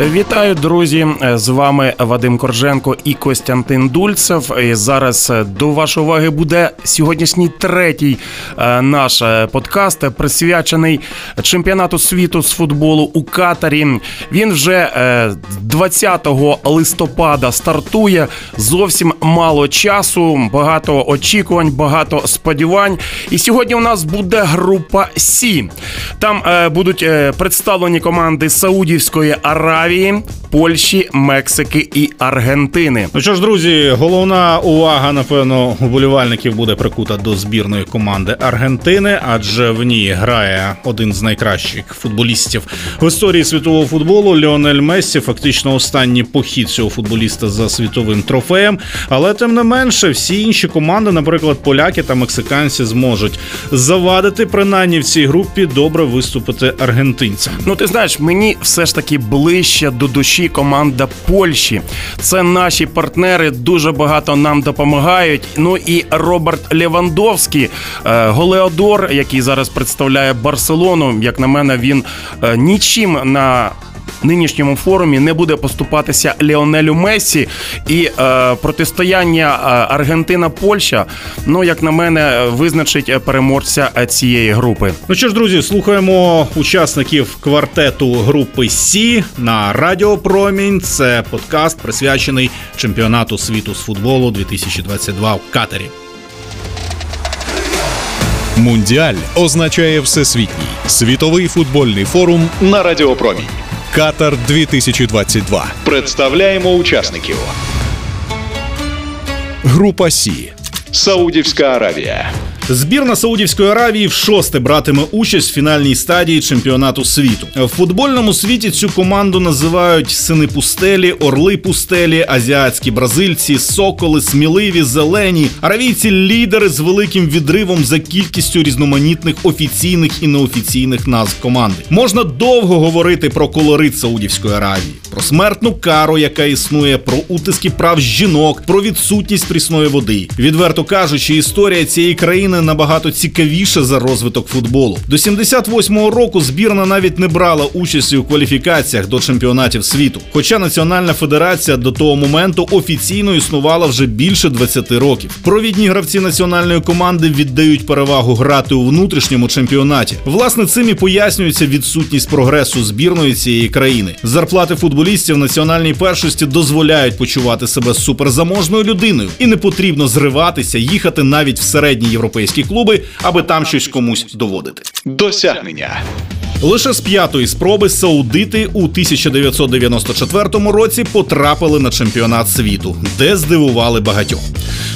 Вітаю, друзі! З вами Вадим Корженко і Костянтин Дульцев. І Зараз до вашої уваги буде сьогоднішній третій е, наш е, подкаст, присвячений чемпіонату світу з футболу у Катарі. Він вже 20 е, листопада стартує. Зовсім мало часу, багато очікувань, багато сподівань. І сьогодні у нас буде група Сі. Там будуть представлені команди Саудівської Аравії. Югославії, Польщі, Мексики і Аргентини. Ну що ж, друзі, головна увага, напевно, уболівальників буде прикута до збірної команди Аргентини, адже в ній грає один з найкращих футболістів в історії світового футболу Леонель Мессі. Фактично останній похід цього футболіста за світовим трофеєм. Але тим не менше, всі інші команди, наприклад, поляки та мексиканці, зможуть завадити принаймні в цій групі добре виступити аргентинцям. Ну ти знаєш, мені все ж таки ближче ще до душі команда Польщі. Це наші партнери дуже багато нам допомагають. Ну і Роберт Левандовський, е, Голеодор, який зараз представляє Барселону. Як на мене, він е, нічим на нинішньому форумі не буде поступатися Леонелю Месі і е, протистояння е, Аргентина-Польща. Ну як на мене, визначить переможця цієї групи. Ну що ж, друзі, слухаємо учасників квартету групи Сі на Радіо Промінь. Це подкаст присвячений чемпіонату світу з футболу 2022 в Катері. Мундіаль означає всесвітній світовий футбольний форум на Радіопромінь. Катар 2022 Представляємо учасників. Група Сі Саудівська Аравія. Збірна Саудівської Аравії в шосте братиме участь в фінальній стадії чемпіонату світу. В футбольному світі цю команду називають сини пустелі, орли пустелі, азіатські бразильці, соколи, сміливі, зелені, аравійці лідери з великим відривом за кількістю різноманітних офіційних і неофіційних назв команди. Можна довго говорити про колорит Саудівської Аравії, про смертну кару, яка існує, про утиски прав жінок, про відсутність прісної води. Відверто кажучи, історія цієї країни країни набагато цікавіше за розвиток футболу. До 78-го року збірна навіть не брала участі у кваліфікаціях до чемпіонатів світу. Хоча Національна федерація до того моменту офіційно існувала вже більше 20 років. Провідні гравці національної команди віддають перевагу грати у внутрішньому чемпіонаті. Власне, цим і пояснюється відсутність прогресу збірної цієї країни. Зарплати футболістів національній першості дозволяють почувати себе суперзаможною людиною, і не потрібно зриватися, їхати навіть в середні європейські європейські клуби, аби там щось комусь доводити. Досягнення. Лише з п'ятої спроби саудити у 1994 році потрапили на чемпіонат світу, де здивували багатьох.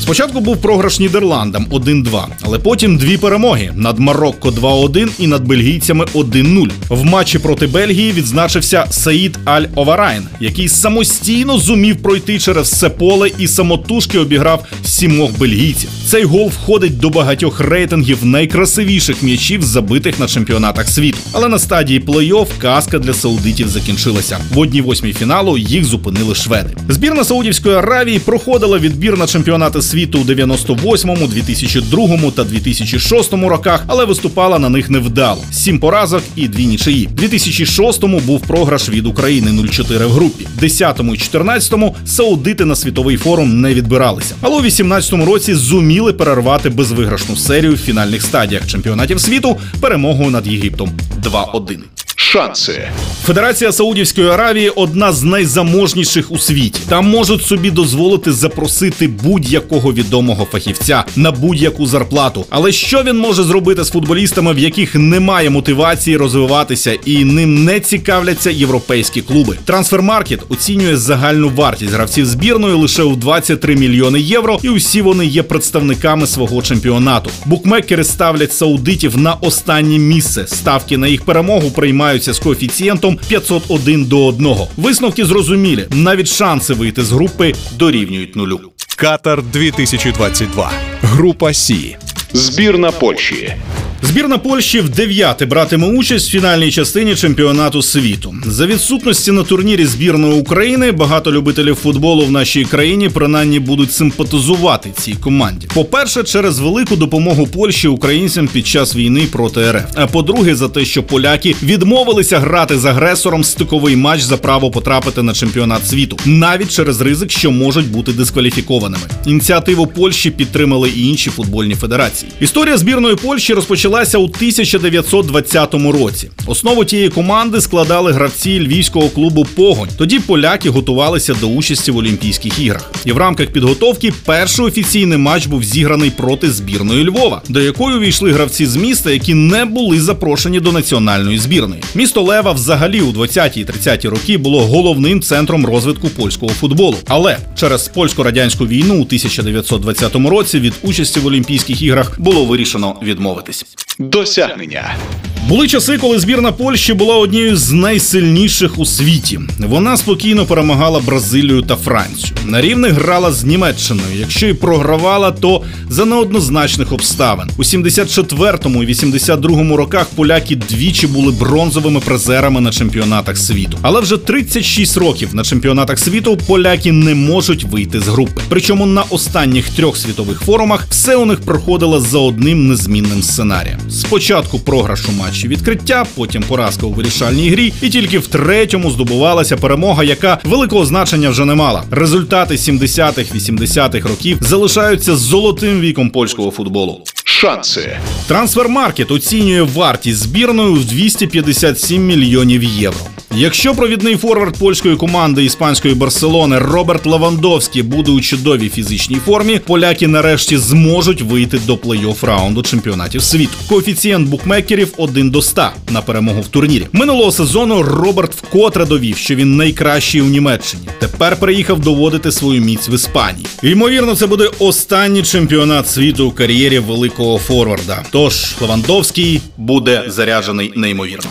Спочатку був програш Нідерландам 1-2, але потім дві перемоги над Марокко 2-1 і над бельгійцями 1-0. В матчі проти Бельгії відзначився Саїд Аль Оварайн, який самостійно зумів пройти через все поле і самотужки обіграв сімох бельгійців. Цей гол входить до багатьох рейтингів найкрасивіших м'ячів, забитих на чемпіонатах світу. Але на стадії плей-офф казка для саудитів закінчилася. В одній восьмій фіналу їх зупинили шведи. Збірна Саудівської Аравії проходила відбір на чемпіонати світу у 98-му, 2002-му та 2006 роках, але виступала на них невдало. Сім поразок і дві нічиї. У 2006-му був програш від України 0-4 в групі. В 10-му і 14-му саудити на світовий форум не відбиралися. Але у 18-му році зуміли перервати безвиграшну серію в фінальних стадіях чемпіонатів світу перемогою над Єгиптом. 2-1 шанси. Федерація Саудівської Аравії одна з найзаможніших у світі. Там можуть собі дозволити запросити будь-якого відомого фахівця на будь-яку зарплату. Але що він може зробити з футболістами, в яких немає мотивації розвиватися і ним не цікавляться європейські клуби? Трансфермаркет оцінює загальну вартість гравців збірної лише у 23 мільйони євро, і усі вони є представниками свого чемпіонату. Букмекери ставлять саудитів на останнє місце. Ставки на їх перемогу приймають збираються з коефіцієнтом 501 до 1. Висновки зрозумілі. Навіть шанси вийти з групи дорівнюють нулю. Катар 2022. Група Сі. Збірна Польщі. Збірна Польщі в дев'яте братиме участь в фінальній частині чемпіонату світу. За відсутності на турнірі збірної України багато любителів футболу в нашій країні принаймні будуть симпатизувати цій команді. По-перше, через велику допомогу Польщі українцям під час війни проти РФ. А по-друге, за те, що поляки відмовилися грати з агресором стиковий матч за право потрапити на чемпіонат світу, навіть через ризик, що можуть бути дискваліфікованими. Ініціативу Польщі підтримали і інші футбольні федерації. Історія збірної Польщі розпочалася у 1920 році. Основу тієї команди складали гравці львівського клубу Погонь. Тоді поляки готувалися до участі в Олімпійських іграх. І в рамках підготовки перший офіційний матч був зіграний проти збірної Львова, до якої увійшли гравці з міста, які не були запрошені до національної збірної. Місто Лева взагалі у 20-30-ті роки було головним центром розвитку польського футболу. Але через польсько-радянську війну у 1920 році від участі в Олімпійських іграх було вирішено відмовитись. Досягнення. Були часи, коли збірна Польщі була однією з найсильніших у світі. Вона спокійно перемагала Бразилію та Францію. На рівних грала з Німеччиною. Якщо й програвала, то за неоднозначних обставин. У 74-му і 82-му роках поляки двічі були бронзовими призерами на чемпіонатах світу. Але вже 36 років на чемпіонатах світу поляки не можуть вийти з групи. Причому на останніх трьох світових форумах все у них проходило за одним незмінним сценарієм. Спочатку програш у матчі відкриття, потім поразка у вирішальній грі, і тільки в третьому здобувалася перемога, яка великого значення вже не мала. Результати 70-х, 80-х років залишаються золотим віком польського футболу. Шанси. Трансфермаркет оцінює вартість збірної в 257 мільйонів євро. Якщо провідний форвард польської команди іспанської Барселони Роберт Левандовський буде у чудовій фізичній формі, поляки нарешті зможуть вийти до плей-офф раунду чемпіонатів світу. Коефіцієнт букмекерів 1 до 100 на перемогу в турнірі. Минулого сезону Роберт вкотре довів, що він найкращий у Німеччині. Тепер приїхав доводити свою міць в Іспанії. Ймовірно, це буде останній чемпіонат світу у кар'єрі великого форварда. Тож Левандовський буде заряджений неймовірно.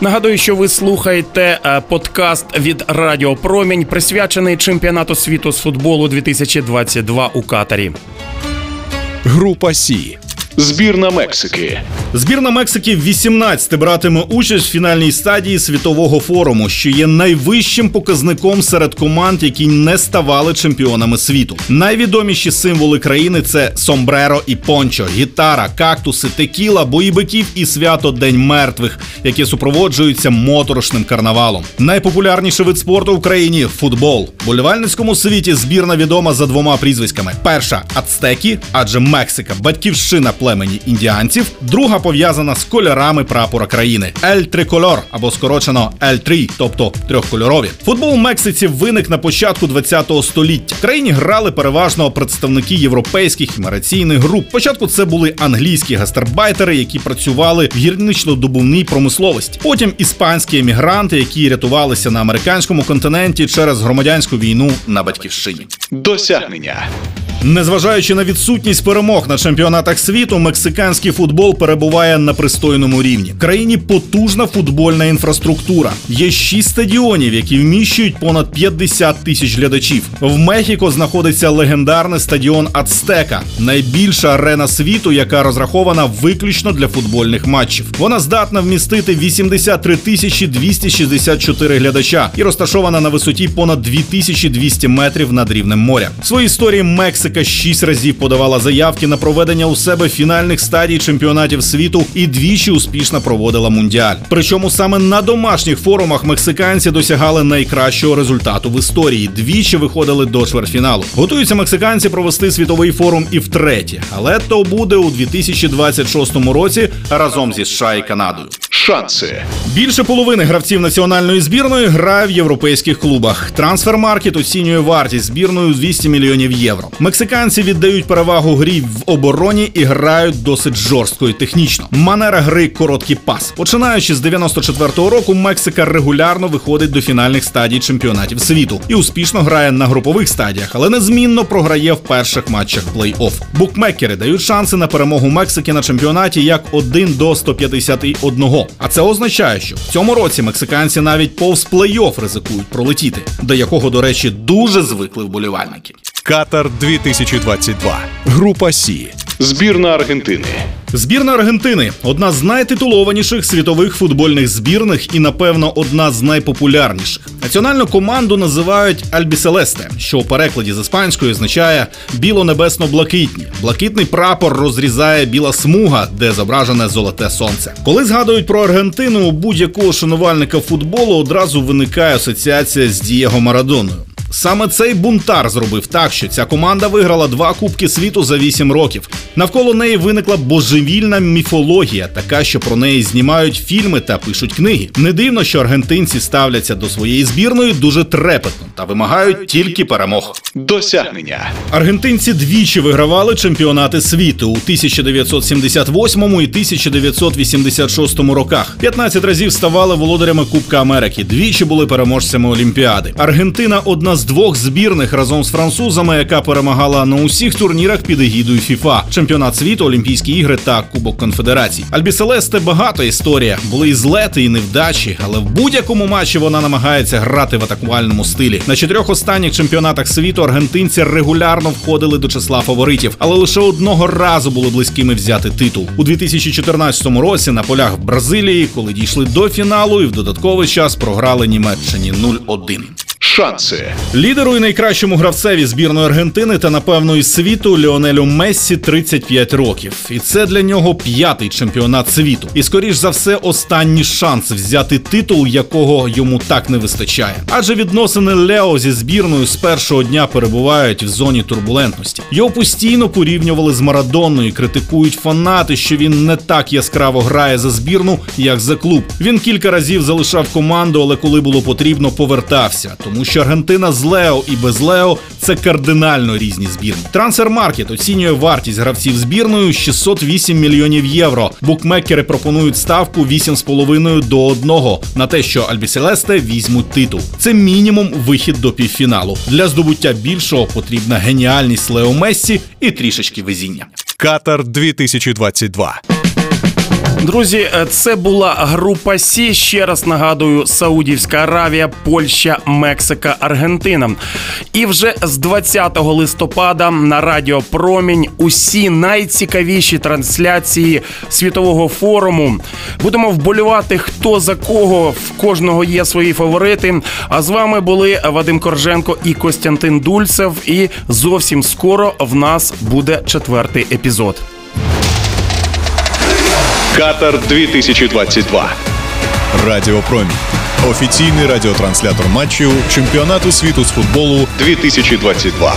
Нагадую, що ви слухаєте е, подкаст від Радіо Промінь, присвячений чемпіонату світу з футболу 2022 у Катарі. Група Сі. Збірна Мексики. Збірна Мексики 18 братиме участь в фінальній стадії світового форуму, що є найвищим показником серед команд, які не ставали чемпіонами світу. Найвідоміші символи країни це сомбреро і пончо, гітара, кактуси, текіла, бої биків і свято День мертвих, яке супроводжується моторошним карнавалом. Найпопулярніший вид спорту в країні футбол. В болівальницькому світі збірна відома за двома прізвиськами: перша ацтеки, адже Мексика, батьківщина племені індіанців, друга пов'язана з кольорами прапора країни El Tricolor або скорочено El Tri, тобто трьохкольорові. Футбол в Мексиці виник на початку 20-го століття. В країні грали переважно представники європейських імміграційних груп. Спочатку це були англійські гастарбайтери, які працювали в гірнично-добувній промисловості. Потім іспанські емігранти, які рятувалися на американському континенті через громадянську війну на батьківщині. Досягнення. Незважаючи на відсутність перемог на чемпіонатах світу, мексиканський футбол перебуває на пристойному рівні. В країні потужна футбольна інфраструктура. Є шість стадіонів, які вміщують понад 50 тисяч глядачів. В Мехіко знаходиться легендарний стадіон Ацтека, найбільша арена світу, яка розрахована виключно для футбольних матчів. Вона здатна вмістити 83 тисячі 264 глядача і розташована на висоті понад 2200 метрів над рівнем моря. В своїй історії Мексика шість разів подавала заявки на проведення у себе фінальних стадій чемпіонатів світу і двічі успішно проводила мундіаль. Причому саме на домашніх форумах мексиканці досягали найкращого результату в історії. Двічі виходили до чвертьфіналу. Готуються мексиканці провести світовий форум і втретє, але то буде у 2026 році разом зі США і Канадою. Шанси. Більше половини гравців національної збірної грає в європейських клубах. Трансфермаркет оцінює вартість збірної у 200 мільйонів євро. Мексиканці віддають перевагу грі в обороні і грають досить жорстко і технічно. Манера гри короткий пас. Починаючи з 94-го року, Мексика регулярно виходить до фінальних стадій чемпіонатів світу і успішно грає на групових стадіях, але незмінно програє в перших матчах плей-офф. Букмекери дають шанси на перемогу Мексики на чемпіонаті як 1 до 151. А це означає, що в цьому році мексиканці навіть повз плей-офф ризикують пролетіти, до якого, до речі, дуже звикли вболівальники. Катар 2022. Група Сі. Збірна Аргентини. Збірна Аргентини одна з найтитулованіших світових футбольних збірних і, напевно, одна з найпопулярніших. Національну команду називають Альбіселесте, що у перекладі з іспанської означає біло-небесно-блакитні. Блакитний прапор розрізає біла смуга, де зображене золоте сонце. Коли згадують про Аргентину, у будь-якого шанувальника футболу одразу виникає асоціація з Дієго Марадоною. Саме цей бунтар зробив так, що ця команда виграла два кубки світу за вісім років. Навколо неї виникла божевільна міфологія, така, що про неї знімають фільми та пишуть книги. Не дивно, що аргентинці ставляться до своєї збірної дуже трепетно та вимагають тільки перемог. Досягнення. Аргентинці двічі вигравали чемпіонати світу у 1978 і 1986 роках. 15 разів ставали володарями Кубка Америки. Двічі були переможцями Олімпіади. Аргентина одна з двох збірних разом з французами, яка перемагала на усіх турнірах під егідою ФІФА, чемпіонат світу, Олімпійські ігри та Кубок Конфедерацій. Альбіселесте багата історія. Були і злети, і невдачі, але в будь-якому матчі вона намагається грати в атакувальному стилі. На чотирьох останніх чемпіонатах світу аргентинці регулярно входили до числа фаворитів, але лише одного разу були близькими взяти титул у 2014 році на полях в Бразилії, коли дійшли до фіналу і в додатковий час програли Німеччині 0-1. Шанси. Лідеру і найкращому гравцеві збірної Аргентини та напевно і світу Ліонелю Мессі 35 років, і це для нього п'ятий чемпіонат світу. І скоріш за все, останній шанс взяти титул, якого йому так не вистачає. Адже відносини Лео зі збірною з першого дня перебувають в зоні турбулентності. Його постійно порівнювали з Марадонною, критикують фанати, що він не так яскраво грає за збірну, як за клуб. Він кілька разів залишав команду, але коли було потрібно, повертався. Тому що Аргентина з Лео і без Лео це кардинально різні збірні. Трансфермаркет оцінює вартість гравців збірною 608 мільйонів євро. Букмекери пропонують ставку 8,5 до 1 на те, що Альбіселесте візьмуть титул. Це мінімум вихід до півфіналу. Для здобуття більшого потрібна геніальність Лео Мессі і трішечки везіння. Катар 2022. Друзі, е, це була група Сі. Ще раз нагадую: Саудівська Аравія, Польща, Мексика, Аргентина. І вже з 20 листопада на Радіо Промінь усі найцікавіші трансляції світового форуму. Будемо вболювати, хто за кого. В кожного є свої фаворити. А з вами були Вадим Корженко і Костянтин Дульцев. І зовсім скоро в нас буде четвертий епізод. Катар 2022. Радіо Промінь. Офіційний радіотранслятор матчів чемпіонату світу з футболу 2022.